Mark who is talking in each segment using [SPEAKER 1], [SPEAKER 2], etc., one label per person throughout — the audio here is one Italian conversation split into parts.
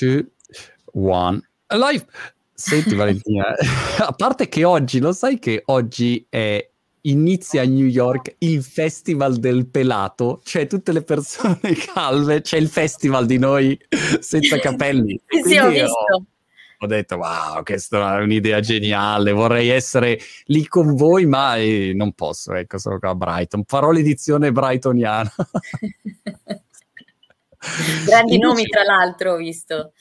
[SPEAKER 1] two, one, live. Senti Valentina, a parte che oggi, lo sai che oggi è inizia a New York il festival del pelato, cioè tutte le persone calve, c'è il festival di noi senza capelli.
[SPEAKER 2] sì, ho visto. Ho,
[SPEAKER 1] ho detto, wow, questa è un'idea geniale, vorrei essere lì con voi, ma eh, non posso, ecco, sono qua a Brighton. Farò l'edizione brightoniana.
[SPEAKER 2] Grandi nomi, tra l'altro, ho visto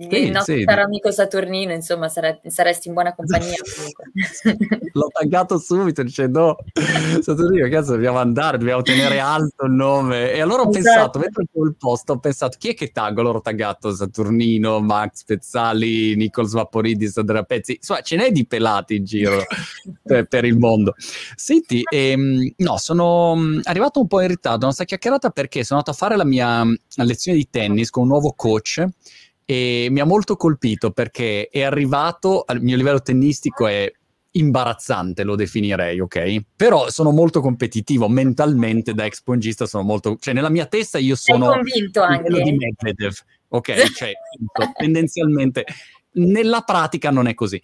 [SPEAKER 2] il sì, nostro sì. caro amico Saturnino, insomma, sare- saresti in buona compagnia.
[SPEAKER 1] L'ho taggato subito dicendo: Saturnino, cazzo, dobbiamo andare, dobbiamo tenere alto il nome. E allora ho esatto. pensato, mentre il posto, ho pensato: chi è che taggo? Allora ho taggato Saturnino, Max Pezzali, Nicolas Vaporidis, Andrea Pezzi. Insomma, ce n'è di pelati in giro per, per, il mondo. Senti, ehm, no, sono mm, arrivato un po' in ritardo, non sta chiacchierata perché sono andato a fare la mia lezione di tennis con un nuovo coach e mi ha molto colpito perché è arrivato al mio livello tennistico è imbarazzante lo definirei, ok? Però sono molto competitivo mentalmente da ex pongista, sono molto cioè nella mia testa io sono
[SPEAKER 2] Sei convinto anche
[SPEAKER 1] di Medvedev, ok? Cioè tendenzialmente nella pratica non è così.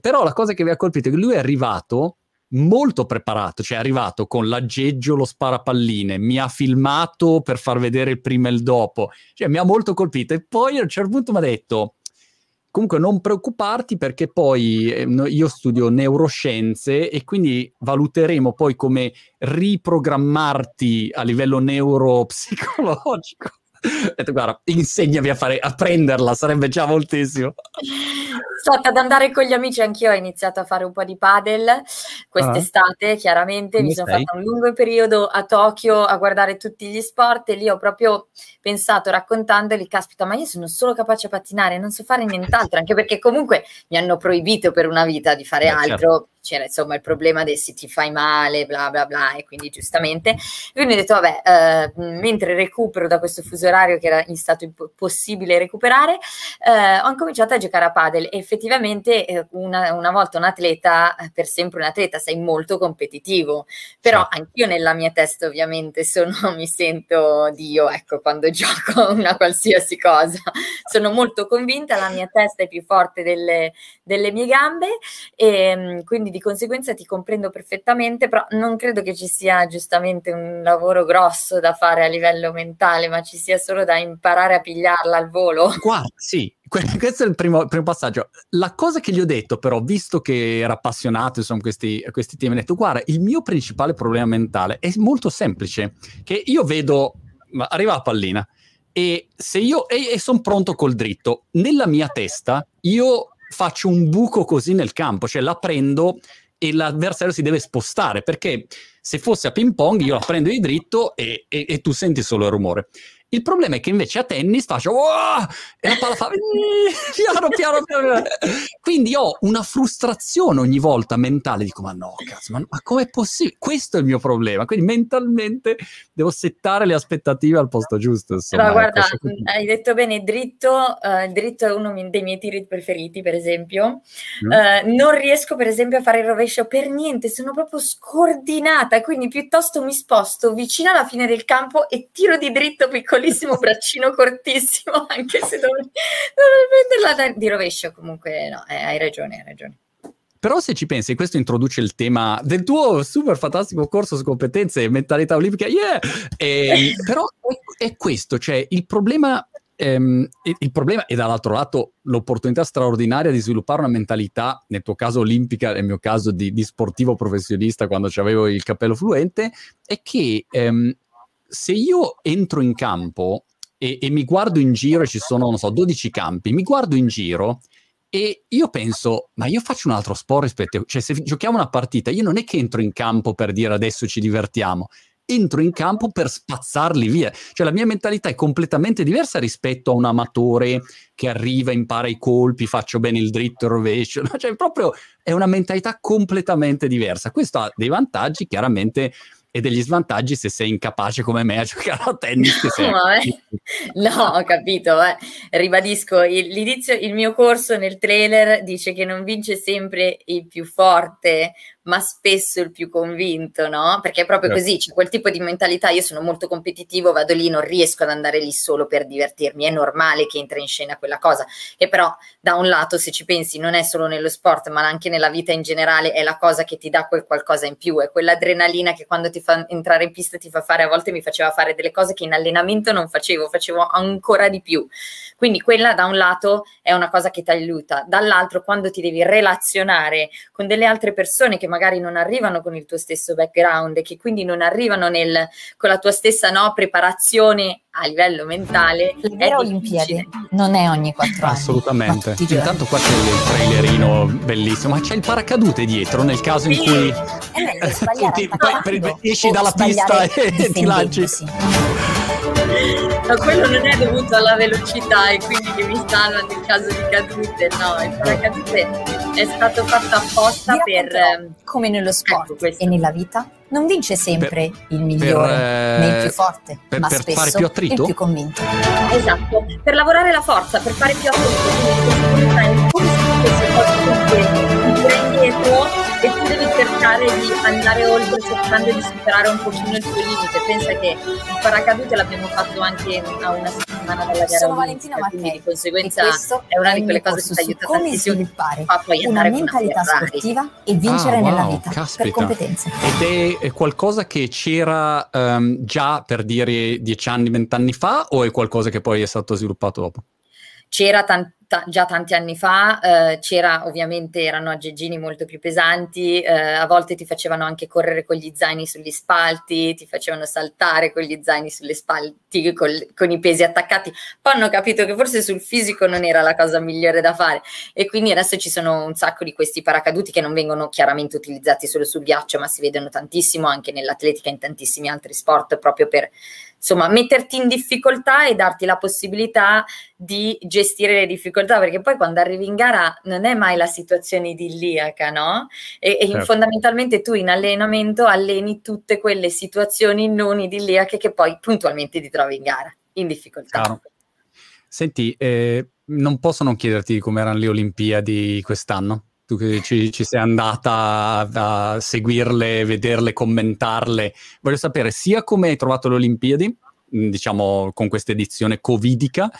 [SPEAKER 1] Però la cosa che mi ha colpito è che lui è arrivato molto preparato, cioè è arrivato con l'aggeggio, lo sparapalline, mi ha filmato per far vedere il prima e il dopo, cioè mi ha molto colpito e poi a un certo punto mi ha detto comunque non preoccuparti perché poi eh, io studio neuroscienze e quindi valuteremo poi come riprogrammarti a livello neuropsicologico. Ho detto, guarda, insegnami a, fare, a prenderla, sarebbe già moltissimo.
[SPEAKER 2] Sto ad andare con gli amici, anch'io ho iniziato a fare un po' di padel quest'estate, ah. chiaramente. Come Mi sono fatta un lungo periodo a Tokyo a guardare tutti gli sport e lì ho proprio pensato, raccontandoli, caspita, ma io sono solo capace a pattinare, non so fare nient'altro, anche perché comunque mi hanno proibito per una vita di fare Beh, certo. altro. Certo c'era insomma il problema del se ti fai male, bla bla bla, e quindi giustamente. Quindi ho detto, vabbè, eh, mentre recupero da questo fuso orario che era in stato impossibile recuperare, eh, ho incominciato a giocare a padel e effettivamente eh, una, una, volta un atleta, eh, per sempre un atleta, sei molto competitivo, però sì. anch'io nella mia testa ovviamente sono, mi sento Dio, ecco, quando gioco una qualsiasi cosa. sono molto convinta, la mia testa è più forte delle, delle mie gambe e mm, quindi di conseguenza ti comprendo perfettamente, però non credo che ci sia giustamente un lavoro grosso da fare a livello mentale, ma ci sia solo da imparare a pigliarla al volo.
[SPEAKER 1] Guarda, sì, questo è il primo, primo, passaggio. La cosa che gli ho detto, però, visto che era appassionato insomma questi, questi temi, ho detto: guarda, il mio principale problema mentale è molto semplice. Che io vedo, arriva la pallina, e se io e, e sono pronto col dritto, nella mia testa io faccio un buco così nel campo, cioè la prendo e l'avversario si deve spostare perché se fosse a ping pong io la prendo di dritto e, e, e tu senti solo il rumore. Il problema è che invece a tennis faccio oh! e la palla fa piano, piano, piano. Quindi ho una frustrazione ogni volta mentale. Dico, ma no, cazzo, ma, ma com'è possibile? Questo è il mio problema. Quindi mentalmente devo settare le aspettative al posto giusto. Insomma,
[SPEAKER 2] Però ecco, guarda, ecco. hai detto bene, dritto, uh, il dritto è uno dei miei tiri preferiti, per esempio. Mm. Uh, non riesco, per esempio, a fare il rovescio per niente, sono proprio scordinata. Quindi piuttosto mi sposto vicino alla fine del campo e tiro di dritto piccolo piccolissimo braccino cortissimo, anche se dovrei prenderla di rovescio. Comunque, no, eh, hai ragione, hai ragione.
[SPEAKER 1] Però se ci pensi, questo introduce il tema del tuo super fantastico corso su competenze e mentalità olimpica, yeah! E, però è, è, questo, cioè il problema, ehm, il problema e dall'altro lato l'opportunità straordinaria di sviluppare una mentalità, nel tuo caso olimpica, nel mio caso di, di sportivo professionista quando avevo il cappello fluente, è che ehm, se io entro in campo e, e, mi guardo in giro e ci sono, non so, 12 campi, mi guardo in giro e io penso, ma io faccio un altro sport rispetto a... Cioè, se giochiamo una partita, io non è che entro in campo per dire adesso ci divertiamo, entro in campo per spazzarli via. Cioè la mia mentalità è completamente diversa rispetto a un amatore che arriva, impara i colpi, faccio bene il dritto, il rovescio. Cioè proprio è una mentalità completamente diversa. Questo ha dei vantaggi, chiaramente e degli svantaggi se sei incapace come me a giocare a tennis.
[SPEAKER 2] No, eh. no, ho capito. Eh. Ribadisco, il, il mio corso nel trailer dice che non vince sempre il più forte, ma spesso il più convinto, no? Perché è proprio certo. così, c'è quel tipo di mentalità, io sono molto competitivo, vado lì, non riesco ad andare lì solo per divertirmi, è normale che entra in scena quella cosa, e però da un lato se ci pensi non è solo nello sport, ma anche nella vita in generale, è la cosa che ti dà quel qualcosa in più, è quell'adrenalina che quando ti fa entrare in pista ti fa fare, a volte mi faceva fare delle cose che in allenamento non facevo, facevo ancora di più. Quindi quella da un lato è una cosa che ti aiuta, dall'altro quando ti devi relazionare con delle altre persone che magari non arrivano con il tuo stesso background e che quindi non arrivano nel, con la tua stessa no, preparazione a livello mentale.
[SPEAKER 3] Le vere Olimpiadi non è ogni quattro anni.
[SPEAKER 1] Assolutamente. Intanto qua c'è il trailerino bellissimo, ma c'è il paracadute dietro nel caso in cui
[SPEAKER 3] eh, ti,
[SPEAKER 1] poi, esci dalla pista e ti lanci.
[SPEAKER 2] No, quello non è dovuto alla velocità e quindi che mi salva nel caso di cadute, no, il paracadute è stato fatto apposta per... Ehm,
[SPEAKER 3] come nello sport ecco, e nella vita, non vince sempre per, il migliore per, eh, né il più forte, per, ma per spesso fare più attrito? il più convinto.
[SPEAKER 2] Esatto, per lavorare la forza, per fare più attrito, come se fosse ti prendi indietro e tu devi cercare di andare oltre cercando di superare un pochino il tuo limite. Pensa che il paracadute l'abbiamo fatto anche a una settimana dalla gara
[SPEAKER 3] Sono Valentina Mattei
[SPEAKER 2] di conseguenza è una di quelle cose che ti aiuta come tantissimo
[SPEAKER 3] sviluppare una mentalità sportiva e vincere ah, wow, nella vita caspita. per competenze.
[SPEAKER 1] Ed è qualcosa che c'era um, già per dire dieci anni, vent'anni fa o è qualcosa che poi è stato sviluppato dopo?
[SPEAKER 2] C'era tanto ta- già tanti anni fa, eh, c'era ovviamente, erano aggeggini molto più pesanti, eh, a volte ti facevano anche correre con gli zaini sugli spalti, ti facevano saltare con gli zaini sulle spalti, col, con i pesi attaccati, poi hanno capito che forse sul fisico non era la cosa migliore da fare. E quindi adesso ci sono un sacco di questi paracaduti che non vengono chiaramente utilizzati solo sul ghiaccio, ma si vedono tantissimo anche nell'atletica e in tantissimi altri sport proprio per insomma metterti in difficoltà e darti la possibilità di gestire le difficoltà perché poi quando arrivi in gara non è mai la situazione idilliaca no? e, e certo. fondamentalmente tu in allenamento alleni tutte quelle situazioni non idilliache che poi puntualmente ti trovi in gara in difficoltà Chiaro.
[SPEAKER 1] Senti, eh, non posso non chiederti come erano le Olimpiadi quest'anno? Tu che ci, ci, sei andata a, seguirle, vederle, commentarle. Voglio sapere sia come hai trovato le Olimpiadi, diciamo con questa edizione covidica,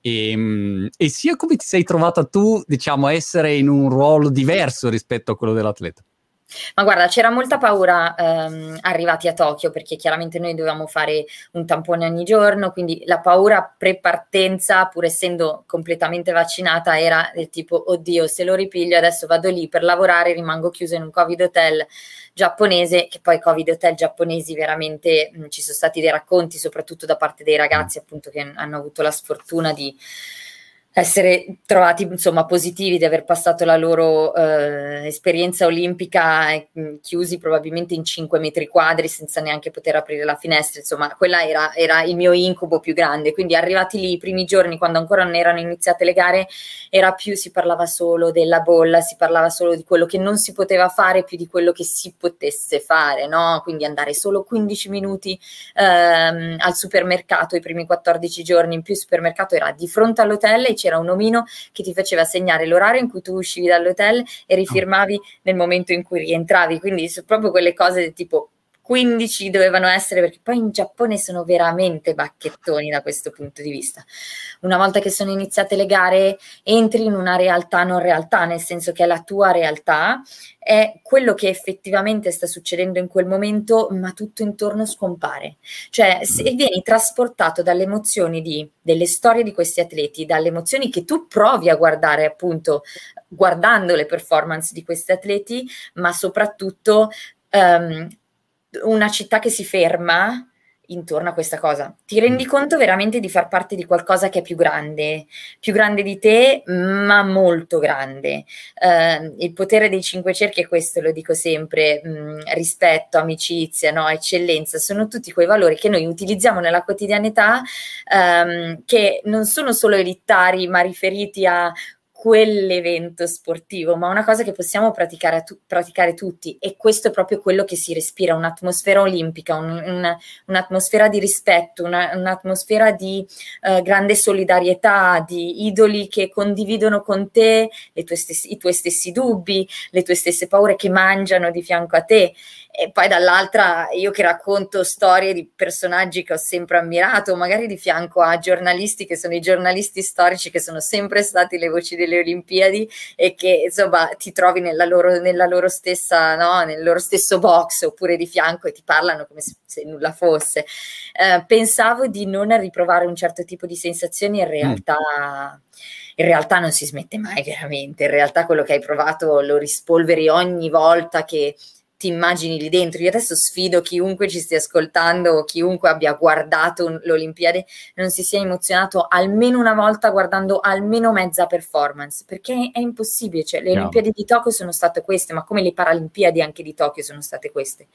[SPEAKER 1] e, ehm, e, sia come ti sei trovata tu, diciamo, a essere in un ruolo diverso rispetto a quello dell'atleta.
[SPEAKER 2] Ma guarda, c'era molta paura ehm, arrivati a Tokyo perché chiaramente noi dovevamo fare un tampone ogni giorno, quindi la paura pre-partenza, pur essendo completamente vaccinata, era del tipo, oddio, se lo ripiglio adesso vado lì per lavorare, rimango chiuso in un Covid hotel giapponese, che poi Covid hotel giapponesi veramente mh, ci sono stati dei racconti, soprattutto da parte dei ragazzi appunto che hanno avuto la sfortuna di essere trovati insomma positivi di aver passato la loro eh, esperienza olimpica eh, chiusi probabilmente in 5 metri quadri senza neanche poter aprire la finestra insomma quella era, era, il mio incubo più grande quindi arrivati lì i primi giorni quando ancora non erano iniziate le gare era più si parlava solo della bolla si parlava solo di quello che non si poteva fare più di quello che si potesse fare no? quindi andare solo 15 minuti ehm, al supermercato i primi 14 giorni in più il supermercato era di fronte all'hotel e c'era un omino che ti faceva segnare l'orario in cui tu uscivi dall'hotel e rifirmavi nel momento in cui rientravi. Quindi sono proprio quelle cose tipo 15 dovevano essere perché poi in Giappone sono veramente bacchettoni da questo punto di vista. Una volta che sono iniziate le gare entri in una realtà non realtà, nel senso che è la tua realtà, è quello che effettivamente sta succedendo in quel momento, ma tutto intorno scompare. Cioè se vieni trasportato dalle emozioni di, delle storie di questi atleti, dalle emozioni che tu provi a guardare appunto guardando le performance di questi atleti, ma soprattutto um, una città che si ferma intorno a questa cosa. Ti rendi mm. conto veramente di far parte di qualcosa che è più grande, più grande di te, ma molto grande. Uh, il potere dei cinque cerchi è questo, lo dico sempre, mh, mm, rispetto, amicizia, no? eccellenza, sono tutti quei valori che noi utilizziamo nella quotidianità um, che non sono solo elitari, ma riferiti a quell'evento sportivo, ma una cosa che possiamo praticare, tu- praticare tutti e questo è proprio quello che si respira, un'atmosfera olimpica, un, un, un'atmosfera di rispetto, una, un'atmosfera di uh, grande solidarietà, di idoli che condividono con te tue stessi, i tuoi stessi dubbi, le tue stesse paure che mangiano di fianco a te e poi dall'altra io che racconto storie di personaggi che ho sempre ammirato, magari di fianco a giornalisti che sono i giornalisti storici che sono sempre stati le voci delle Olimpiadi e che insomma ti trovi nella loro, nella loro stessa, no? nel loro stesso box oppure di fianco e ti parlano come se, se nulla fosse. Eh, pensavo di non riprovare un certo tipo di sensazioni, in realtà... Mm in realtà non si smette mai veramente, in realtà quello che hai provato lo rispolveri ogni volta che ti immagini lì dentro. Io adesso sfido chiunque ci stia ascoltando o chiunque abbia guardato l'Olimpiade non si sia emozionato almeno una volta guardando almeno mezza performance, perché è impossibile. Cioè, le no. Olimpiadi di Tokyo sono state queste, ma come le Paralimpiadi anche di Tokyo sono state queste.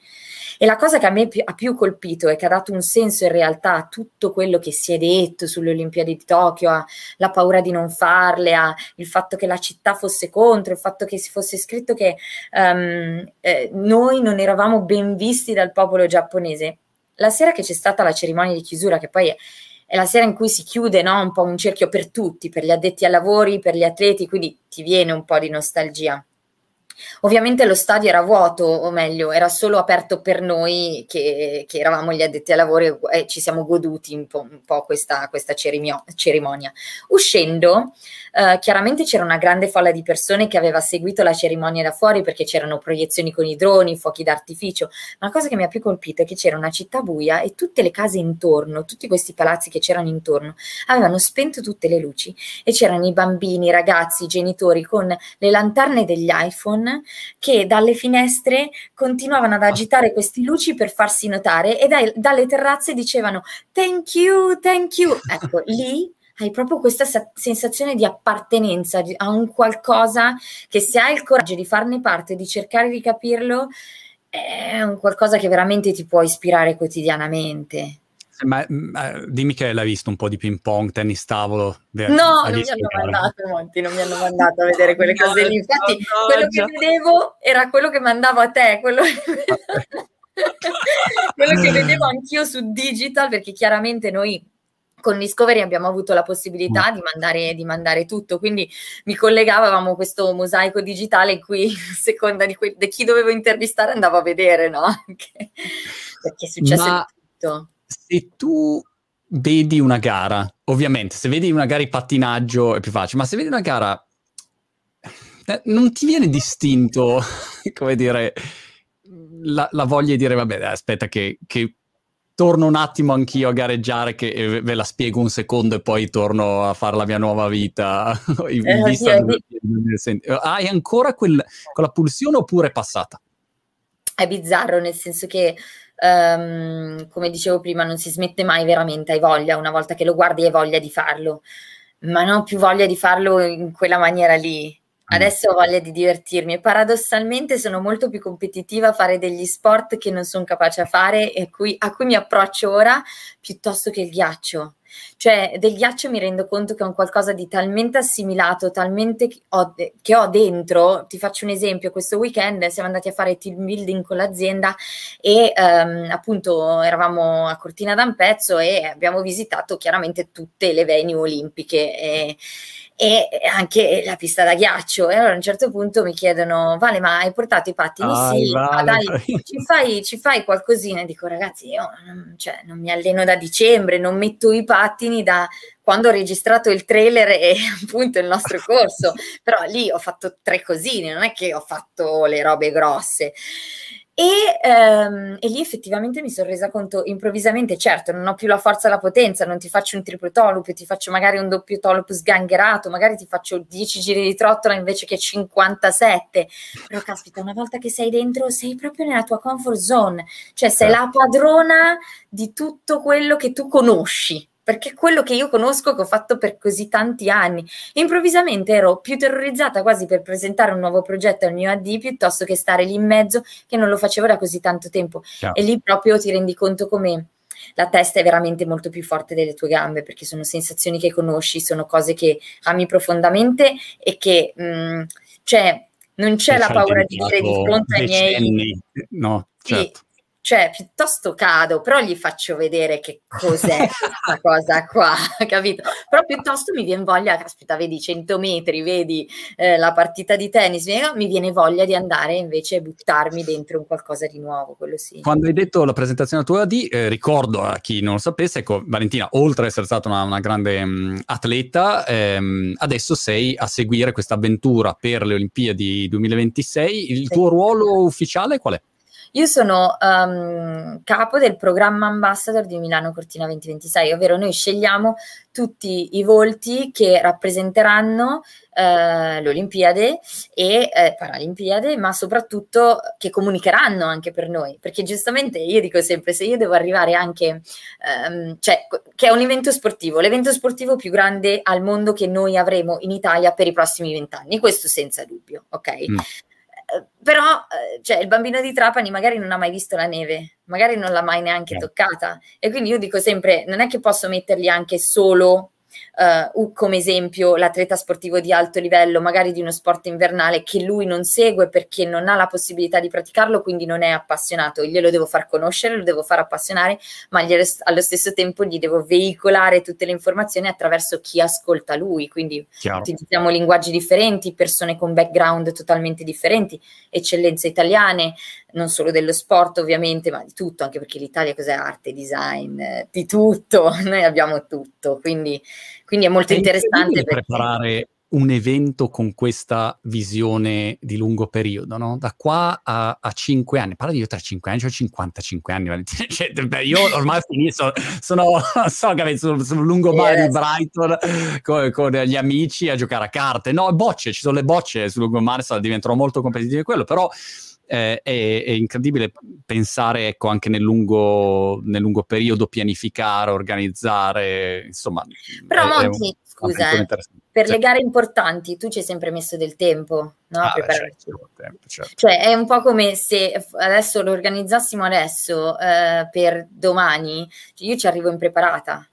[SPEAKER 2] E la cosa che a me più, ha più colpito e che ha dato un senso in realtà a tutto quello che si è detto sulle Olimpiadi di Tokyo, la paura di non farle, a il fatto che la città fosse contro, il fatto che si fosse scritto che um, eh, noi non eravamo ben visti dal popolo giapponese. La sera che c'è stata la cerimonia di chiusura, che poi è, la sera in cui si chiude no? un po' un cerchio per tutti, per gli addetti ai lavori, per gli atleti, quindi ti viene un po' di nostalgia. Ovviamente lo stadio era vuoto, o meglio, era solo aperto per noi che, che eravamo gli addetti ai lavori e ci siamo goduti un po', un po questa, questa cerimonia. Uscendo, eh, chiaramente c'era una grande folla di persone che aveva seguito la cerimonia da fuori perché c'erano proiezioni con i droni, fuochi d'artificio, ma la cosa che mi ha più colpito è che c'era una città buia e tutte le case intorno, tutti questi palazzi che c'erano intorno, avevano spento tutte le luci e c'erano i bambini, i ragazzi, i genitori con le lanterne degli iPhone che dalle finestre continuavano ad agitare queste luci per farsi notare e dai, dalle terrazze dicevano thank you, thank you. Ecco, lì hai proprio questa sensazione di appartenenza a un qualcosa che se hai il coraggio di farne parte, di cercare di capirlo, è un qualcosa che veramente ti può ispirare quotidianamente.
[SPEAKER 1] Ma, ma, mm, dimmi che l'hai visto un po' di ping pong, tennis tavolo.
[SPEAKER 2] no, non mi hanno mandato, Monti, non mi hanno mandato a vedere quelle no, cose lì. Infatti, no, quello che vedevo era quello che mandavo a te, quello... quello che vedevo anch'io su digital, perché chiaramente noi con Discovery abbiamo avuto la possibilità di mandare, di mandare, tutto, quindi mi collegavo, avevamo questo mosaico digitale in cui a seconda di, que- di, chi dovevo intervistare andavo a vedere, no? Perché è successo Ma... tutto
[SPEAKER 1] se tu vedi una gara, ovviamente, se vedi una gara di pattinaggio è più facile, ma se vedi una gara eh, non ti viene distinto, come dire, la, la, voglia di dire, vabbè, aspetta che, che, torno un attimo anch'io a gareggiare, che eh, ve la spiego un secondo e poi torno a fare la mia nuova vita. in eh, vista sì, Hai ancora quel, quella pulsione oppure è passata?
[SPEAKER 2] È bizzarro, nel senso che um, come dicevo prima, non si smette mai veramente, hai voglia, una volta che lo guardi hai voglia di farlo, ma non ho più voglia di farlo in quella maniera lì. Mm. Adesso ho voglia di divertirmi e paradossalmente sono molto più competitiva a fare degli sport che non sono capace a fare e a cui, a cui mi approccio ora piuttosto che il ghiaccio. Cioè, del ghiaccio mi rendo conto che è un qualcosa di talmente assimilato, talmente che ho, che ho, dentro. Ti faccio un esempio: questo weekend siamo andati a fare team building con l'azienda e um, appunto eravamo a Cortina d'Ampezzo e abbiamo visitato chiaramente tutte le venue olimpiche. E, e anche la pista da ghiaccio. E allora a un certo punto mi chiedono: Vale, ma hai portato i pattini? Ah, sì, vale, dai, ci fai, ci fai, qualcosina? E dico, ragazzi, io non, cioè, non mi alleno da dicembre, non metto i pattini da quando ho registrato il trailer e appunto il nostro corso. Però lì ho fatto tre cosine, non è che ho fatto le robe grosse. E, ehm, e, lì effettivamente mi sono resa conto improvvisamente, certo, non ho più la forza e la potenza, non ti faccio un triplo tolup, ti faccio magari un doppio tolup sgangherato, magari ti faccio 10 giri di trottola invece che 57. Però caspita, una volta che sei dentro, sei proprio nella tua comfort zone, cioè sei la padrona di tutto quello che tu conosci perché è quello che io conosco che ho fatto per così tanti anni. improvvisamente ero più terrorizzata quasi per presentare un nuovo progetto al mio AD piuttosto che stare lì in mezzo che non lo facevo da così tanto tempo. Ciao. E lì proprio ti rendi conto come la testa è veramente molto più forte delle tue gambe perché sono sensazioni che conosci, sono cose che ami profondamente e che mh, mm, cioè non c'è la paura di dire di fronte ai miei
[SPEAKER 1] no, certo.
[SPEAKER 2] Sì, cioè piuttosto cado, però gli faccio vedere che cos'è questa cosa qua, capito? Però piuttosto mi viene voglia, caspita, vedi 100 metri, vedi eh, la partita di tennis, mi viene voglia di andare invece a buttarmi dentro un qualcosa di nuovo, quello sì.
[SPEAKER 1] Quando hai detto la presentazione tua di, eh, ricordo a chi non lo sapesse, ecco, Valentina, oltre ad essere stata una, una grande mh, mm, atleta, ehm, adesso sei a seguire questa avventura per le Olimpiadi 2026, il sì. tuo ruolo ufficiale qual è?
[SPEAKER 2] Io sono um, capo del programma ambassador di Milano Cortina 2026, ovvero noi scegliamo tutti i volti che rappresenteranno eh, le Olimpiadi e eh, Paralimpiadi, ma soprattutto che comunicheranno anche per noi, perché giustamente io dico sempre, se io devo arrivare anche, ehm, cioè che è un evento sportivo, l'evento sportivo più grande al mondo che noi avremo in Italia per i prossimi vent'anni, questo senza dubbio, ok? Mm però eh, cioè, il bambino di Trapani magari non ha mai visto la neve, magari non l'ha mai neanche toccata. E quindi io dico sempre non è che posso mettergli anche solo uh, come esempio l'atleta sportivo di alto livello, magari di uno sport invernale che lui non segue perché non ha la possibilità di praticarlo, quindi non è appassionato. Glielo devo far conoscere, lo devo far appassionare, ma glielo, allo stesso tempo gli devo veicolare tutte le informazioni attraverso chi ascolta lui. Quindi Chiaro. utilizziamo linguaggi differenti, persone con background totalmente differenti, eccellenze italiane, non solo dello sport ovviamente, ma di tutto, anche perché l'Italia cos'è arte, design, di tutto, noi abbiamo tutto, quindi, quindi è molto è interessante.
[SPEAKER 1] Perché... preparare un evento con questa visione di lungo periodo, no? Da qua a, a 5 anni, parla di io tra 5 anni, ho 55 anni, cioè, beh, io ormai finito, sono, so che sul, sul lungomare yes. di Brighton con, con, gli amici a giocare a carte, no, bocce, ci sono le bocce sul lungomare, diventerò molto competitivo quello, però eh, è, è, incredibile pensare ecco, anche nel lungo, nel lungo, periodo, pianificare, organizzare, insomma.
[SPEAKER 2] Però Monti, scusa, eh, per sì. le gare importanti tu ci hai sempre messo del tempo, no? Ah, beh, certo, tempo, certo. Cioè è un po' come se adesso lo organizzassimo adesso eh, per domani, cioè, io ci arrivo impreparata.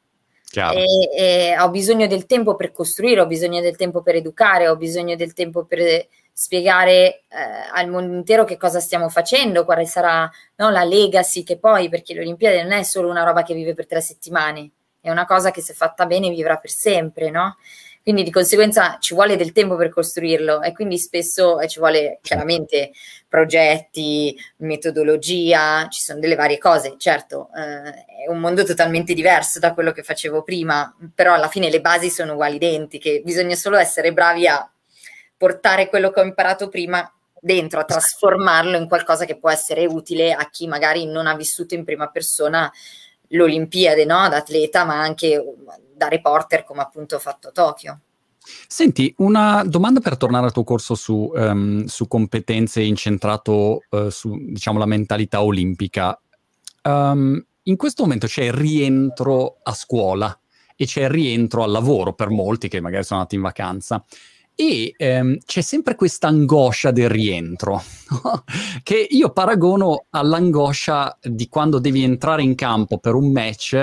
[SPEAKER 2] E, e ho bisogno del tempo per costruire, ho bisogno del tempo per educare, ho bisogno del tempo per spiegare eh, al mondo intero che cosa stiamo facendo, quale sarà no, la legacy che poi, perché l'Olimpiade non è solo una roba che vive per tre settimane, è una cosa che se fatta bene vivrà per sempre, no? Quindi di conseguenza ci vuole del tempo per costruirlo e quindi spesso eh, ci vuole chiaramente progetti, metodologia, ci sono delle varie cose. Certo, eh, è un mondo totalmente diverso da quello che facevo prima, però alla fine le basi sono uguali identiche, bisogna solo essere bravi a portare quello che ho imparato prima dentro, a trasformarlo in qualcosa che può essere utile a chi magari non ha vissuto in prima persona l'Olimpiade, no? da atleta, ma anche da reporter come appunto ho fatto a Tokyo.
[SPEAKER 1] Senti, una domanda per tornare al tuo corso su, um, su competenze incentrato uh, su, diciamo, la mentalità olimpica. Um, in questo momento c'è il rientro a scuola e c'è il rientro al lavoro per molti che magari sono andati in vacanza. E ehm, c'è sempre questa angoscia del rientro, che io paragono all'angoscia di quando devi entrare in campo per un match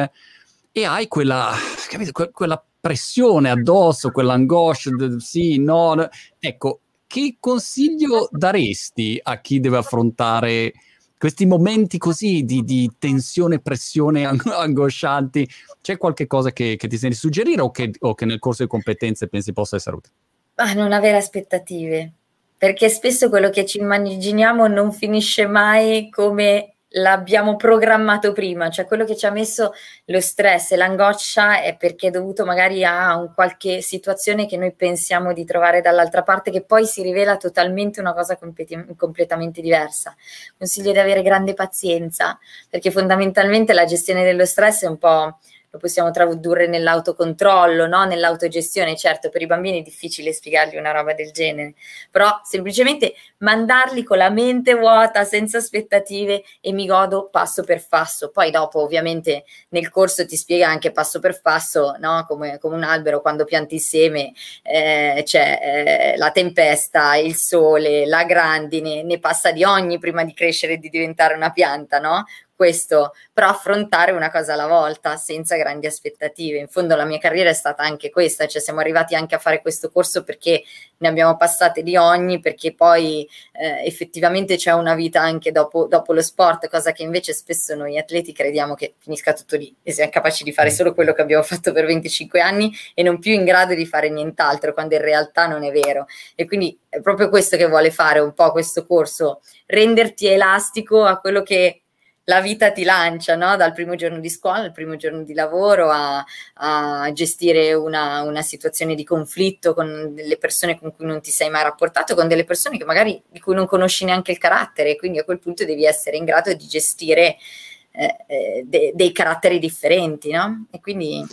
[SPEAKER 1] e hai quella, capito, que- quella pressione addosso, quell'angoscia, de- sì, no. Ecco, che consiglio daresti a chi deve affrontare questi momenti così di, di tensione, pressione ang- angoscianti? C'è qualche cosa che, che ti senti suggerire o che, o che nel corso di competenze pensi possa essere utile?
[SPEAKER 2] Ah, non avere aspettative, perché spesso quello che ci immaginiamo non finisce mai come l'abbiamo programmato prima, cioè quello che ci ha messo lo stress e l'angoscia è perché è dovuto magari a un qualche situazione che noi pensiamo di trovare dall'altra parte che poi si rivela totalmente una cosa competi- completamente diversa. Consiglio di avere grande pazienza perché fondamentalmente la gestione dello stress è un po' lo possiamo tradurre nell'autocontrollo, no? nell'autogestione. Certo, per i bambini è difficile spiegargli una roba del genere, però semplicemente mandarli con la mente vuota, senza aspettative e mi godo passo per passo. Poi dopo ovviamente nel corso ti spiega anche passo per passo, no? come, come, un albero quando pianti il seme, eh, c'è eh, la tempesta, il sole, la grandine, ne passa di ogni prima di crescere e di diventare una pianta, no? Questo, però affrontare una cosa alla volta senza grandi aspettative. In fondo la mia carriera è stata anche questa, cioè siamo arrivati anche a fare questo corso perché ne abbiamo passate di ogni, perché poi eh, effettivamente c'è una vita anche dopo, dopo, lo sport, cosa che invece spesso noi atleti crediamo che finisca tutto lì e siamo capaci di fare solo quello che abbiamo fatto per 25 anni e non più in grado di fare nient'altro, quando in realtà non è vero. E quindi è proprio questo che vuole fare un po' questo corso, renderti elastico a quello che la vita ti lancia no? dal primo giorno di scuola al primo giorno di lavoro a, a gestire una, una, situazione di conflitto con delle persone con cui non ti sei mai rapportato, con delle persone che magari di cui non conosci neanche il carattere, quindi a quel punto devi essere in grado di gestire eh, eh de, dei caratteri differenti, no? E quindi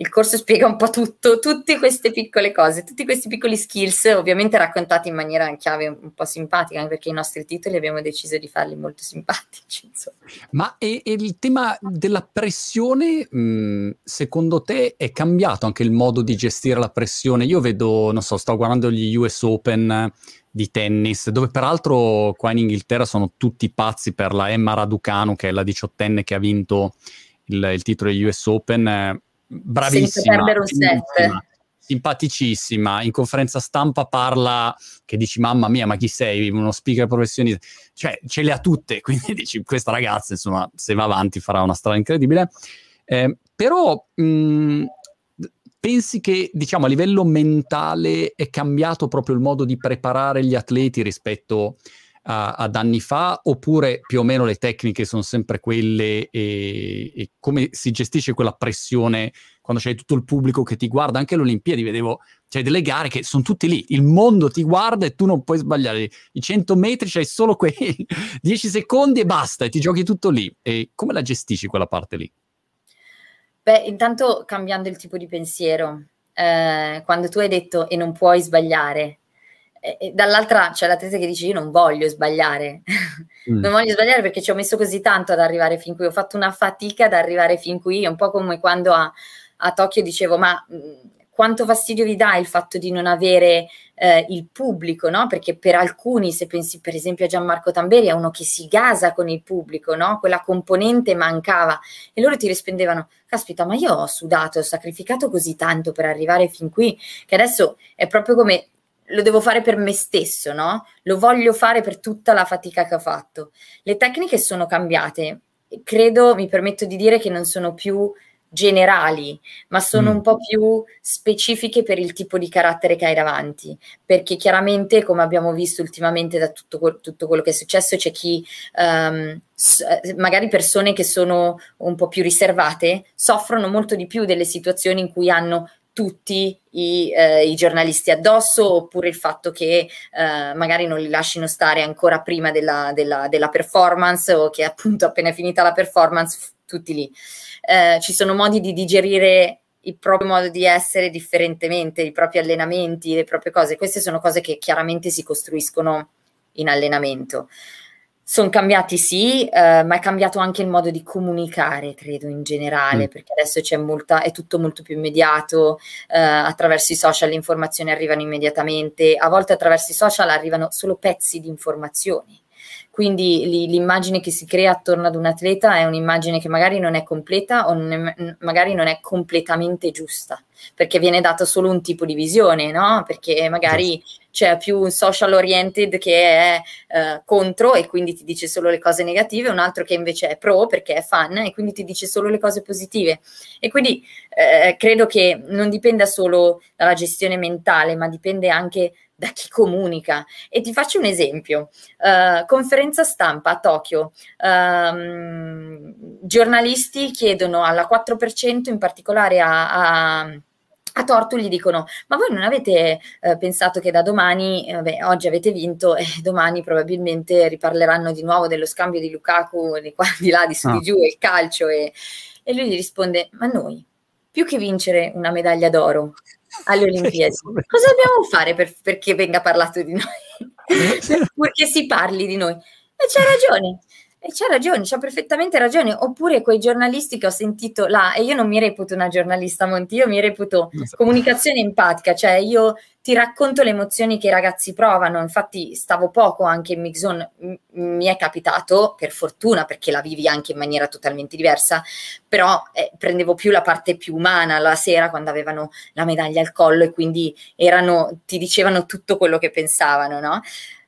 [SPEAKER 2] il corso spiega un po' tutto, tutte queste piccole cose, tutti questi piccoli skills, ovviamente raccontati in maniera in chiave un po' simpatica, anche perché i nostri titoli abbiamo deciso di farli molto simpatici. Insomma.
[SPEAKER 1] Ma e, e il tema della pressione, mh, secondo te è cambiato anche il modo di gestire la pressione? Io vedo, non so, sto guardando gli US Open di tennis, dove peraltro qua in Inghilterra sono tutti pazzi per la Emma Raducanu, che è la diciottenne che ha vinto il, il titolo degli US Open bravissima, simpaticissima, in conferenza stampa parla che dici mamma mia ma chi sei, uno speaker professionista, cioè ce le ha tutte, quindi dici questa ragazza insomma se va avanti farà una strada incredibile, eh, però mh, pensi che diciamo a livello mentale è cambiato proprio il modo di preparare gli atleti rispetto a, ad anni fa oppure più o meno le tecniche sono sempre quelle e, e come si gestisce quella pressione quando c'è tutto il pubblico che ti guarda, anche alle Olimpiadi vedevo, c'è delle gare che sono tutte lì, il mondo ti guarda e tu non puoi sbagliare, i 100 metri c'hai solo quei 10 secondi e basta e ti giochi tutto lì. E come la gestisci quella parte lì?
[SPEAKER 2] Beh, intanto cambiando il tipo di pensiero, eh, quando tu hai detto e non puoi sbagliare, e dall'altra c'è l'atleta che dice io non voglio sbagliare, mm. non voglio sbagliare perché ci ho messo così tanto ad arrivare fin qui, ho fatto una fatica ad arrivare fin qui, è un po' come quando a, a Tokyo dicevo ma mh, quanto fastidio vi dà il fatto di non avere eh, il pubblico, no? Perché per alcuni, se pensi per esempio a Gianmarco Tamberi, è uno che si gasa con il pubblico, no? Quella componente mancava e loro ti rispondevano, caspita, ma io ho sudato, ho sacrificato così tanto per arrivare fin qui, che adesso è proprio come lo devo fare per me stesso, no? Lo voglio fare per tutta la fatica che ho fatto. Le tecniche sono cambiate. Credo, mi permetto di dire che non sono più generali, ma sono mm. un po' più specifiche per il tipo di carattere che hai davanti, perché chiaramente, come abbiamo visto ultimamente da tutto, tutto quello che è successo, c'è chi, um, magari persone che sono un po' più riservate, soffrono molto di più delle situazioni in cui hanno tutti i, eh, i, giornalisti addosso oppure il fatto che eh, magari non li lasciano stare ancora prima della, della, della, performance o che appunto appena finita la performance tutti lì. Eh, ci sono modi di digerire il proprio modo di essere differentemente, i propri allenamenti, le proprie cose. Queste sono cose che chiaramente si costruiscono in allenamento. Sono cambiati sì, eh, ma è cambiato anche il modo di comunicare, credo, in generale, mm. perché adesso c'è molta, è tutto molto più immediato, eh, attraverso i social le informazioni arrivano immediatamente, a volte attraverso i social arrivano solo pezzi di informazioni. Quindi li, l'immagine che si crea attorno ad un atleta è un'immagine che magari non è completa o non è, magari non è completamente giusta, perché viene dato solo un tipo di visione, no? Perché magari c'è più un social oriented che è eh, contro e quindi ti dice solo le cose negative, un altro che invece è pro perché è fan e quindi ti dice solo le cose positive. E quindi eh, credo che non dipenda solo dalla gestione mentale, ma dipende anche da chi comunica. E ti faccio un esempio. Uh, conferenza stampa a Tokyo. Um, giornalisti chiedono alla 4%, in particolare a, a a torto gli dicono: Ma voi non avete eh, pensato che da domani, eh, beh, oggi avete vinto e domani probabilmente riparleranno di nuovo dello scambio di Lukaku di qua, di là, di su, di ah. giù e il calcio? E, e lui gli risponde: Ma noi, più che vincere una medaglia d'oro, alle Olimpiadi. Cosa dobbiamo fare per, perché venga parlato di noi? Purché si parli di noi. E c'è ragione. E c'ha ragione, c'ha perfettamente ragione. Oppure quei giornalisti che ho sentito là, e io non mi reputo una giornalista, Monti, io mi reputo comunicazione empatica, cioè io ti racconto le emozioni che i ragazzi provano. Infatti stavo poco anche in mix zone, mi è capitato, per fortuna, perché la vivi anche in maniera totalmente diversa, però eh, prendevo più la parte più umana la sera quando avevano la medaglia al collo e quindi erano, ti dicevano tutto quello che pensavano, no?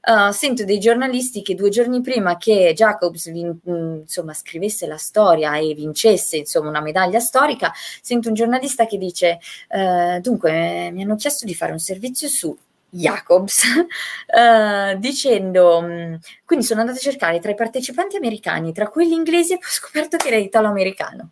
[SPEAKER 2] Uh, sento dei giornalisti che due giorni prima che Jacobs vin- mm, insomma, scrivesse la storia e vincesse insomma, una medaglia storica, sento un giornalista che dice uh, dunque mi hanno chiesto di fare un servizio su Jacobs uh, dicendo mm, quindi sono andata a cercare tra i partecipanti americani, tra quelli inglesi e ho scoperto che era italo-americano.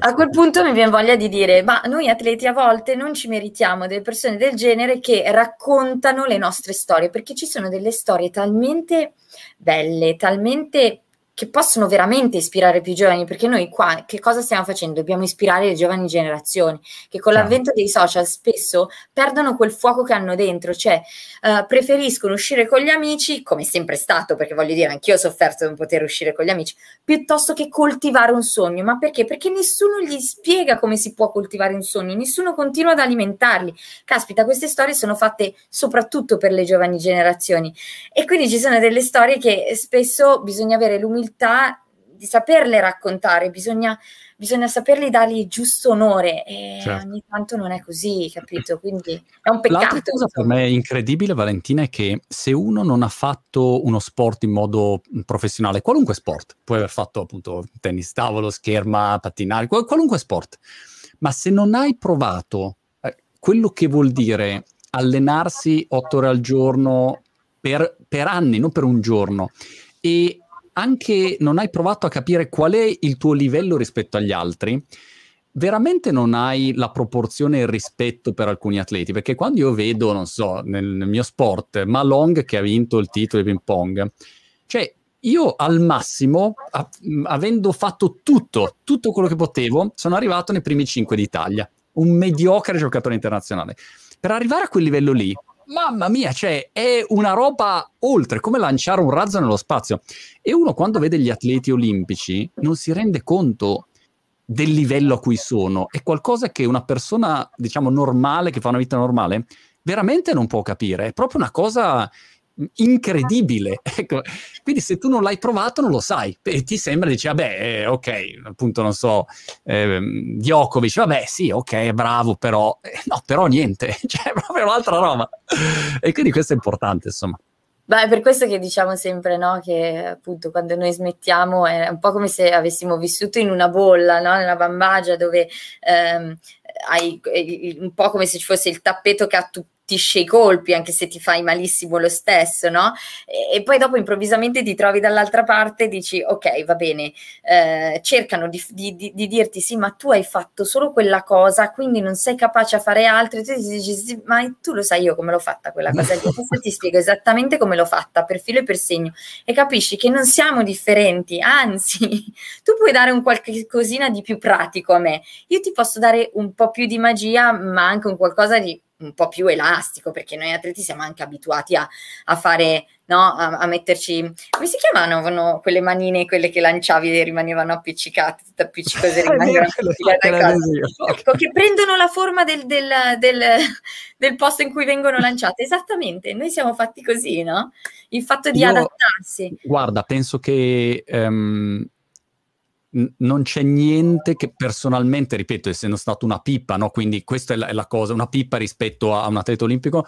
[SPEAKER 2] A quel punto mi viene voglia di dire, ma noi atleti a volte non ci meritiamo delle persone del genere che raccontano le nostre storie, perché ci sono delle storie talmente belle, talmente che possono veramente ispirare più giovani, perché noi qua che cosa stiamo facendo? Dobbiamo ispirare le giovani generazioni, che con l'avvento dei social spesso perdono quel fuoco che hanno dentro, cioè uh, preferiscono uscire con gli amici, come è sempre stato, perché voglio dire, anch'io ho sofferto di non poter uscire con gli amici, piuttosto che coltivare un sogno. Ma perché? Perché nessuno gli spiega come si può coltivare un sogno, nessuno continua ad alimentarli. Caspita, queste storie sono fatte soprattutto per le giovani generazioni e quindi ci sono delle storie che spesso bisogna avere l'umiltà l'umiltà di saperle raccontare, bisogna, bisogna saperli dargli giusto onore e certo. ogni tanto non è così, capito? Quindi è un peccato.
[SPEAKER 1] L'altra cosa per me incredibile, Valentina, è che se uno non ha fatto uno sport in modo professionale, qualunque sport, puoi aver fatto appunto tennis tavolo, scherma, pattinare, qualunque sport, ma se non hai provato eh, quello che vuol dire allenarsi otto ore al giorno per, per anni, non per un giorno, e anche non hai provato a capire qual è il tuo livello rispetto agli altri, veramente non hai la proporzione e il rispetto per alcuni atleti, perché quando io vedo, non so, nel, nel mio sport, Malong che ha vinto il titolo di ping pong, cioè io al massimo, a, avendo fatto tutto, tutto quello che potevo, sono arrivato nei primi cinque d'Italia, un mediocre giocatore internazionale. Per arrivare a quel livello lì, mamma mia, cioè è una roba oltre, come lanciare un razzo nello spazio. E uno quando vede gli atleti olimpici non si rende conto del livello a cui sono. È qualcosa che una persona, diciamo, normale, che fa una vita normale, veramente non può capire. È proprio una cosa incredibile. Ecco. Quindi se tu non l'hai provato non lo sai e ti sembra, dici, vabbè, eh, ok, appunto, non so, eh, Djokovic, vabbè, sì, ok, bravo, però, eh, no, però niente, cioè è proprio un'altra roba. E quindi questo è importante, insomma.
[SPEAKER 2] Beh, è per questo che diciamo sempre, no? Che appunto quando noi smettiamo è un po' come se avessimo vissuto in una bolla, no? Nella bambagia dove ehm, hai un po' come se ci fosse il tappeto che ha tutti i colpi, anche se ti fai malissimo lo stesso, no? E, e poi dopo improvvisamente ti trovi dall'altra parte e dici, ok, va bene, eh, cercano di, di, di, di, dirti, sì, ma tu hai fatto solo quella cosa, quindi non sei capace a fare altro, e tu dici, sì, ma tu lo sai io come l'ho fatta quella cosa lì, adesso ti spiego esattamente come l'ho fatta, per filo e per segno, e capisci che non siamo differenti, anzi, tu puoi dare un qualche cosina di più pratico a me, io ti posso dare un po' più di magia, ma anche un qualcosa di un po' più elastico, perché noi atleti siamo anche abituati a, a fare, no, a, a, metterci, come si chiamavano quelle manine, quelle che lanciavi e rimanevano appiccicate, tutte appiccicose rimanevano appiccicate, ecco, che prendono la forma del, del, del, del, posto in cui vengono lanciate, esattamente, noi siamo fatti così, no? Il fatto di Io, adattarsi.
[SPEAKER 1] Guarda, penso che... Um, non c'è niente che personalmente, ripeto, essendo stato una pippa, no? quindi questa è la, è la, cosa, una pippa rispetto a un atleta olimpico,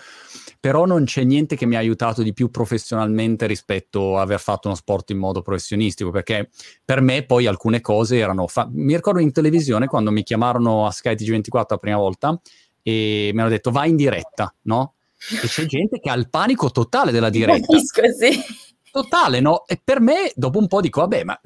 [SPEAKER 1] però non c'è niente che mi ha aiutato di più professionalmente rispetto a aver fatto uno sport in modo professionistico, perché per me poi alcune cose erano... Fa- mi ricordo in televisione quando mi chiamarono a Sky TG24 la prima volta e mi hanno detto vai in diretta, no? E c'è gente che ha il panico totale della diretta.
[SPEAKER 2] Capisco, sì.
[SPEAKER 1] Totale, no? E per me dopo un po' dico, vabbè, ma...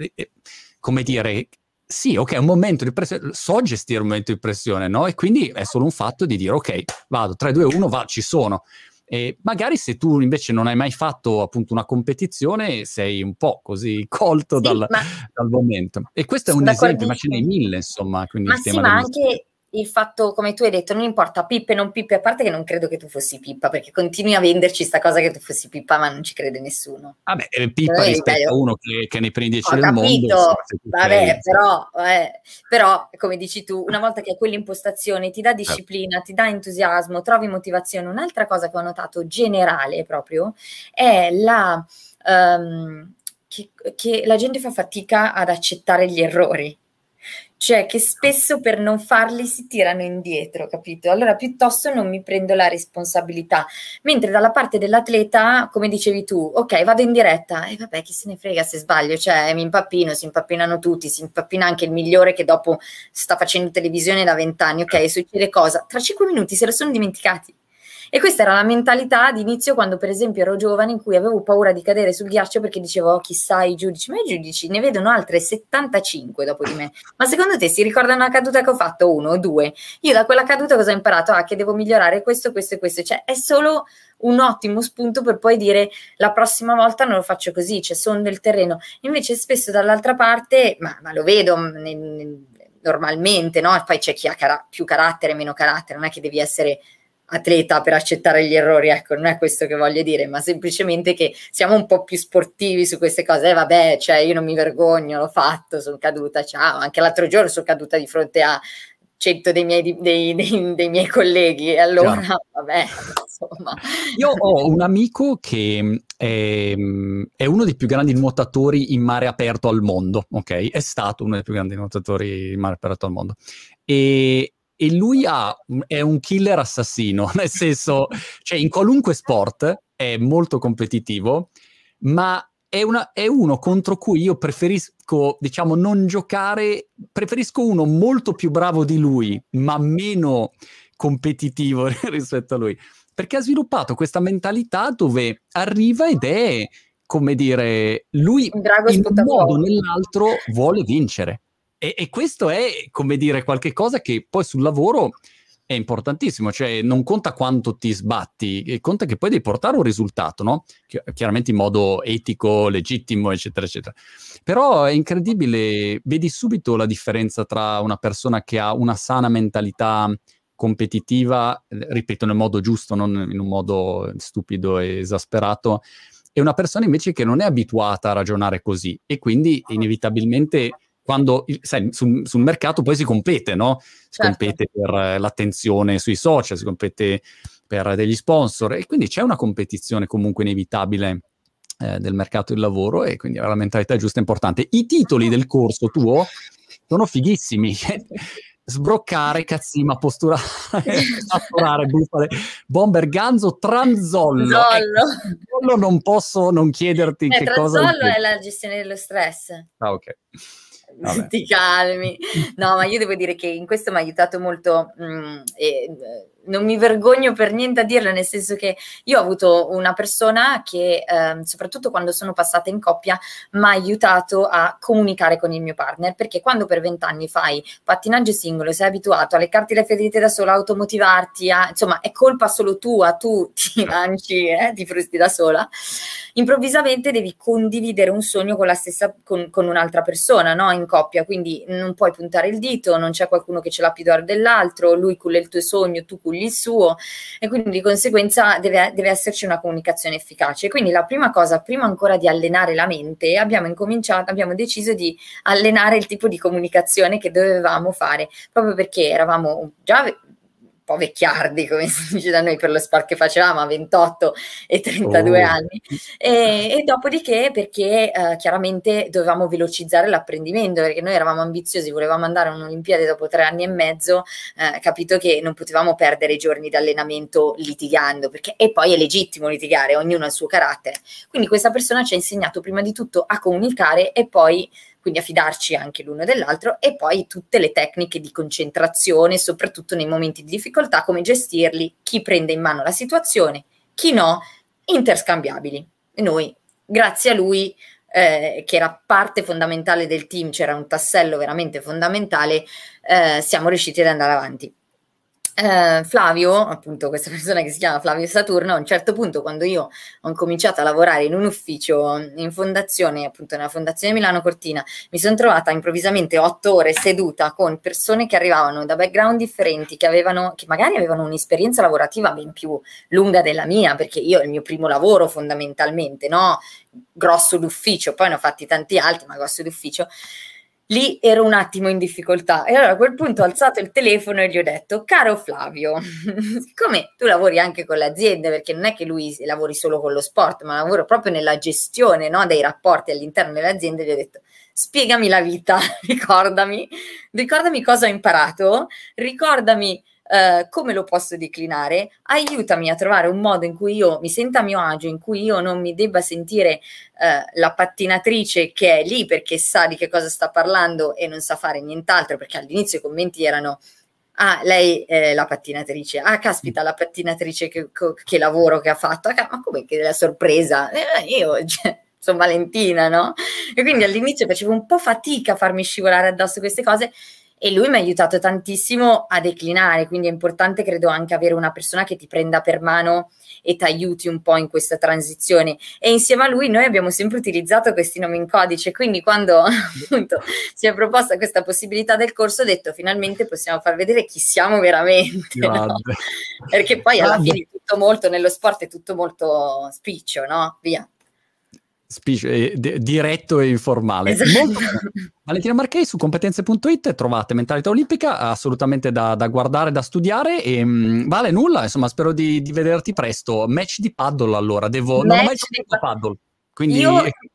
[SPEAKER 1] Come dire, sì, ok, è un momento di pressione, so gestire un momento di pressione, no? E quindi è solo un fatto di dire, ok, vado, 3, 2, 1, va, ci sono. E magari se tu invece non hai mai fatto appunto una competizione, sei un po' così colto sì, dal, dal, momento. E questo è un esempio, ma ce n'è mille, insomma.
[SPEAKER 2] ma sì, ma anche il fatto, come tu hai detto, non importa Pippe, non Pippe, a parte che non credo che tu fossi Pippa, perché continui a venderci sta cosa che tu fossi Pippa, ma non ci crede nessuno.
[SPEAKER 1] Vabbè, eh, Pippa Però rispetto a uno che, che nei primi dieci del
[SPEAKER 2] capito,
[SPEAKER 1] mondo.
[SPEAKER 2] Vabbè, però, eh, però, come dici tu, una volta che hai quell'impostazione ti dà certo. disciplina, ti dà entusiasmo, trovi motivazione. Un'altra cosa che ho notato generale proprio è la... Um, che, che la gente fa fatica ad accettare gli errori cioè che spesso per non farli si tirano indietro, capito? Allora piuttosto non mi prendo la responsabilità. Mentre dalla parte dell'atleta, come dicevi tu, ok, vado in diretta e vabbè, chi se ne frega se sbaglio, cioè mi impappino, si impappinano tutti, si impappina anche il migliore che dopo sta facendo televisione da vent'anni, ok, succede cosa? Tra cinque minuti se lo sono dimenticati. E questa era la mentalità di inizio quando per esempio ero giovane in cui avevo paura di cadere sul ghiaccio perché dicevo oh, chissà i giudici, ma i giudici ne vedono altre 75 dopo di me. Ma secondo te si ricordano una caduta che ho fatto uno o due? Io da quella caduta cosa ho imparato? Ah, che devo migliorare questo, questo e questo. Cioè è solo un ottimo spunto per poi dire la prossima volta non lo faccio così, cioè sono del terreno. Invece spesso dall'altra parte, ma, ma lo vedo nel, nel, normalmente, no? Poi c'è chi ha cara- più carattere, meno carattere, non è che devi essere atleta per accettare gli errori, ecco, non è questo che voglio dire, ma semplicemente che siamo un po' più sportivi su queste cose. Eh, vabbè, cioè io non mi vergogno, l'ho fatto, sono caduta, ciao, anche l'altro giorno sono caduta di fronte a cento dei miei, dei, dei, dei miei colleghi, e allora, Chiaro. vabbè, insomma.
[SPEAKER 1] Io ho un amico che è, è, uno dei più grandi nuotatori in mare aperto al mondo, ok? È stato uno dei più grandi nuotatori in mare aperto al mondo. E, e lui ha, è un killer assassino, nel senso, cioè in qualunque sport è molto competitivo, ma è, una, è, uno contro cui io preferisco, diciamo, non giocare, preferisco uno molto più bravo di lui, ma meno competitivo rispetto a lui, perché ha sviluppato questa mentalità dove arriva ed è, come dire, lui in un modo o nell'altro vuole vincere. E, e, questo è, come dire, qualche cosa che poi sul lavoro è importantissimo, cioè non conta quanto ti sbatti, conta che poi devi portare un risultato, no? Chiaramente in modo etico, legittimo, eccetera, eccetera. Però è incredibile, vedi subito la differenza tra una persona che ha una sana mentalità competitiva, ripeto nel modo giusto, non in un modo stupido e esasperato, e una persona invece che non è abituata a ragionare così e quindi inevitabilmente quando sai, sul, sul, mercato poi si compete, no? Si certo. compete per eh, l'attenzione sui social, si compete per degli sponsor e quindi c'è una competizione comunque inevitabile eh, del mercato del lavoro e quindi la mentalità giusta è importante. I titoli del corso tuo sono fighissimi. Sbroccare, cazzima, posturare, pastorare, bufale, bomber, ganzo, tranzollo. Tranzollo ecco, non posso non chiederti eh, che cosa...
[SPEAKER 2] Tranzollo è la gestione dello stress.
[SPEAKER 1] Ah, ok.
[SPEAKER 2] Vabbè. ti calmi. No, ma io devo dire che in questo mi ha aiutato molto. Mh, mm, e, non mi vergogno per niente a dirlo, nel senso che io ho avuto una persona che, eh, soprattutto quando sono passata in coppia, mi ha aiutato a comunicare con il mio partner, perché quando per vent'anni fai pattinaggio singolo, sei abituato a leccarti le ferite da sola, a automotivarti, a, insomma, è colpa solo tua, tu ti mangi, eh, ti frusti da sola, improvvisamente devi condividere un sogno con la stessa, con, con un'altra persona, no? In coppia, quindi non puoi puntare il dito, non c'è qualcuno che ce l'ha più d'oro dell'altro, lui culla il tuo sogno, tu culli il suo e quindi di conseguenza deve, deve esserci una comunicazione efficace. Quindi la prima cosa, prima ancora di allenare la mente, abbiamo incominciato, abbiamo deciso di allenare il tipo di comunicazione che dovevamo fare, proprio perché eravamo già po' vecchiardi, come si dice da noi, per lo sport che facevamo a 28 e 32 oh. anni. E, e, dopodiché perché eh, chiaramente dovevamo velocizzare l'apprendimento, perché noi eravamo ambiziosi, volevamo andare a un'Olimpiade dopo tre anni e mezzo, eh, capito che non potevamo perdere giorni di allenamento litigando, perché e poi è legittimo litigare, ognuno ha il suo carattere. Quindi questa persona ci ha insegnato prima di tutto a comunicare e poi quindi a fidarci anche l'uno dell'altro e poi tutte le tecniche di concentrazione, soprattutto nei momenti di difficoltà, come gestirli, chi prende in mano la situazione, chi no, interscambiabili. E noi, grazie a lui, eh, che era parte fondamentale del team, c'era un tassello veramente fondamentale, eh, siamo riusciti ad andare avanti. Eh, Flavio, appunto questa persona che si chiama Flavio Saturno, a un certo punto quando io ho cominciato a lavorare in un ufficio in fondazione, appunto nella fondazione Milano Cortina, mi sono trovata improvvisamente otto ore seduta con persone che arrivavano da background differenti, che, avevano, che magari avevano un'esperienza lavorativa ben più lunga della mia, perché io il mio primo lavoro fondamentalmente, no? Grosso d'ufficio, poi ne ho fatti tanti altri, ma grosso d'ufficio lì ero un attimo in difficoltà e allora a quel punto ho alzato il telefono e gli ho detto caro Flavio siccome tu lavori anche con le aziende perché non è che lui lavori solo con lo sport ma lavora proprio nella gestione no, dei rapporti all'interno delle aziende gli ho detto spiegami la vita ricordami ricordami cosa ho imparato ricordami Uh, come lo posso declinare? Aiutami a trovare un modo in cui io mi senta a mio agio, in cui io non mi debba sentire uh, la pattinatrice che è lì perché sa di che cosa sta parlando e non sa fare nient'altro, perché all'inizio i commenti erano Ah, lei è la pattinatrice. Ah, caspita, la pattinatrice che, che lavoro che ha fatto. Ah, ma come che la sorpresa? Eh, io cioè, sono Valentina, no? E quindi all'inizio facevo un po' fatica a farmi scivolare addosso queste cose e lui mi ha aiutato tantissimo a declinare, quindi è importante credo anche avere una persona che ti prenda per mano e ti aiuti un po' in questa transizione e insieme a lui noi abbiamo sempre utilizzato questi nomi in codice, quindi quando appunto si è proposta questa possibilità del corso ho detto finalmente possiamo far vedere chi siamo veramente, no? perché poi alla fine tutto molto nello sport è tutto molto spiccio, no? Via.
[SPEAKER 1] Spic- eh, d- diretto e informale. Esatto. Valentina Marchei su competenze.it trovate mentalità olimpica assolutamente da, da guardare, da studiare e mh, mm, vale nulla, insomma spero di, di, vederti presto. Match di paddle allora, devo... Match non ho mai giocato a paddle, quindi...
[SPEAKER 2] Io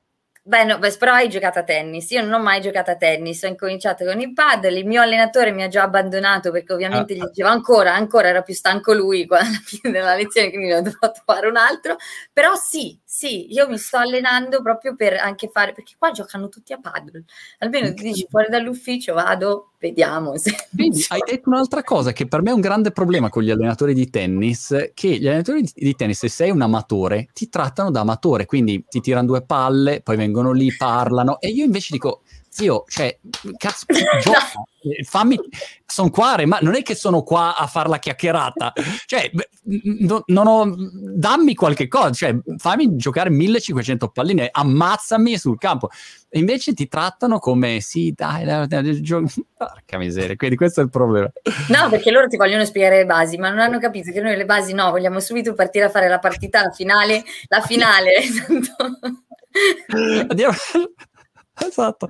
[SPEAKER 2] Beh, no, beh, però hai giocato a tennis. Io non ho mai giocato a tennis, ho incominciato con il paddle. Il mio allenatore mi ha già abbandonato perché ovviamente ah. gli diceva ancora, ancora era più stanco lui alla fine della lezione, quindi ne ho dovuto fare un altro. Però sì, sì, io mi sto allenando proprio per anche fare, perché qua giocano tutti a paddle. Almeno ti dici fuori dall'ufficio, vado, vediamo. Se...
[SPEAKER 1] Quindi hai detto un'altra cosa che per me è un grande problema con gli allenatori di tennis, che gli allenatori di tennis, se sei un amatore, ti trattano da amatore, quindi ti tirano due palle, poi vengono vengono lì, parlano, e io invece dico, zio, cioè, cazzo, gioca, fammi, sono qua, ma non è che sono qua a fare la chiacchierata, cioè, no, non ho, dammi qualche cosa, cioè, fammi giocare 1500 palline, ammazzami sul campo, e invece ti trattano come, sì, dai, dai, dai gio- porca miseria, quindi questo è il problema.
[SPEAKER 2] No, perché loro ti vogliono spiegare le basi, ma non hanno capito che noi le basi no, vogliamo subito partire a fare la partita, la finale, la finale, esatto.
[SPEAKER 1] Andiamo. esatto,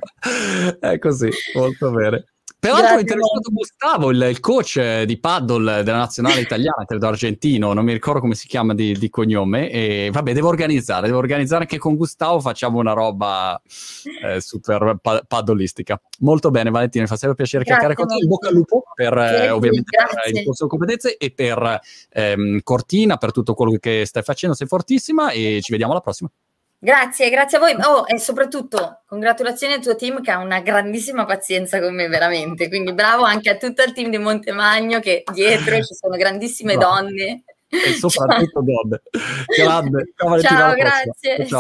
[SPEAKER 1] è così, molto bene. Peraltro ho interessato Gustavo, il, il, coach di paddle della nazionale italiana, credo argentino, non mi ricordo come si chiama di, di, cognome, e vabbè, devo organizzare, devo organizzare che con Gustavo facciamo una roba eh, super pa- paddolistica. Molto bene, Valentina, mi fa sempre piacere chiacchierare con te, in bocca al lupo per eh, ovviamente per il corso di competenze e per ehm, Cortina, per tutto quello che stai facendo, sei fortissima e ci vediamo alla prossima.
[SPEAKER 2] Grazie, grazie a voi. Oh, e soprattutto congratulazioni al tuo team che ha una grandissima pazienza con me, veramente. Quindi bravo anche a tutto il team di Montemagno che dietro ci sono grandissime donne.
[SPEAKER 1] E soprattutto donne. Grande.
[SPEAKER 2] Ciao, Ciao grazie. Ciao.